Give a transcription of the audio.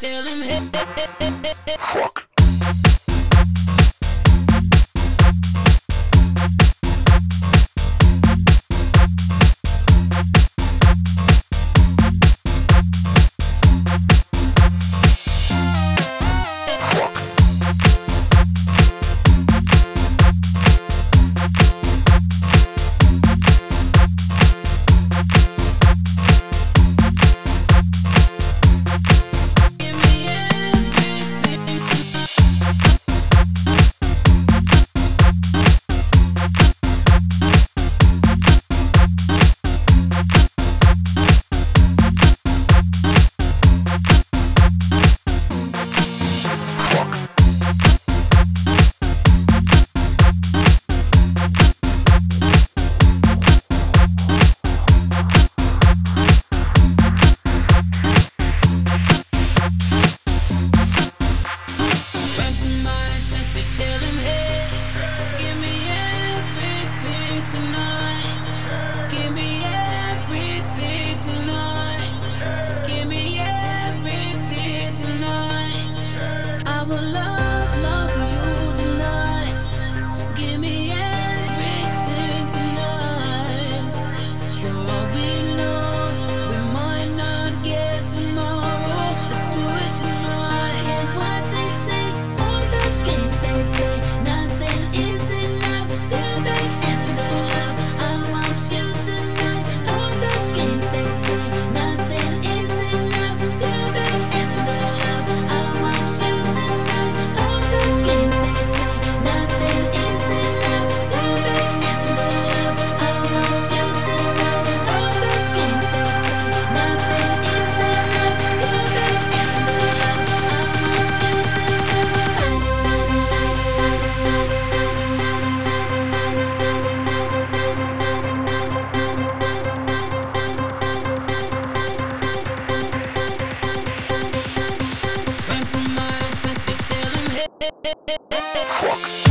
tell him hey. Fuck. Fuck. Fuck.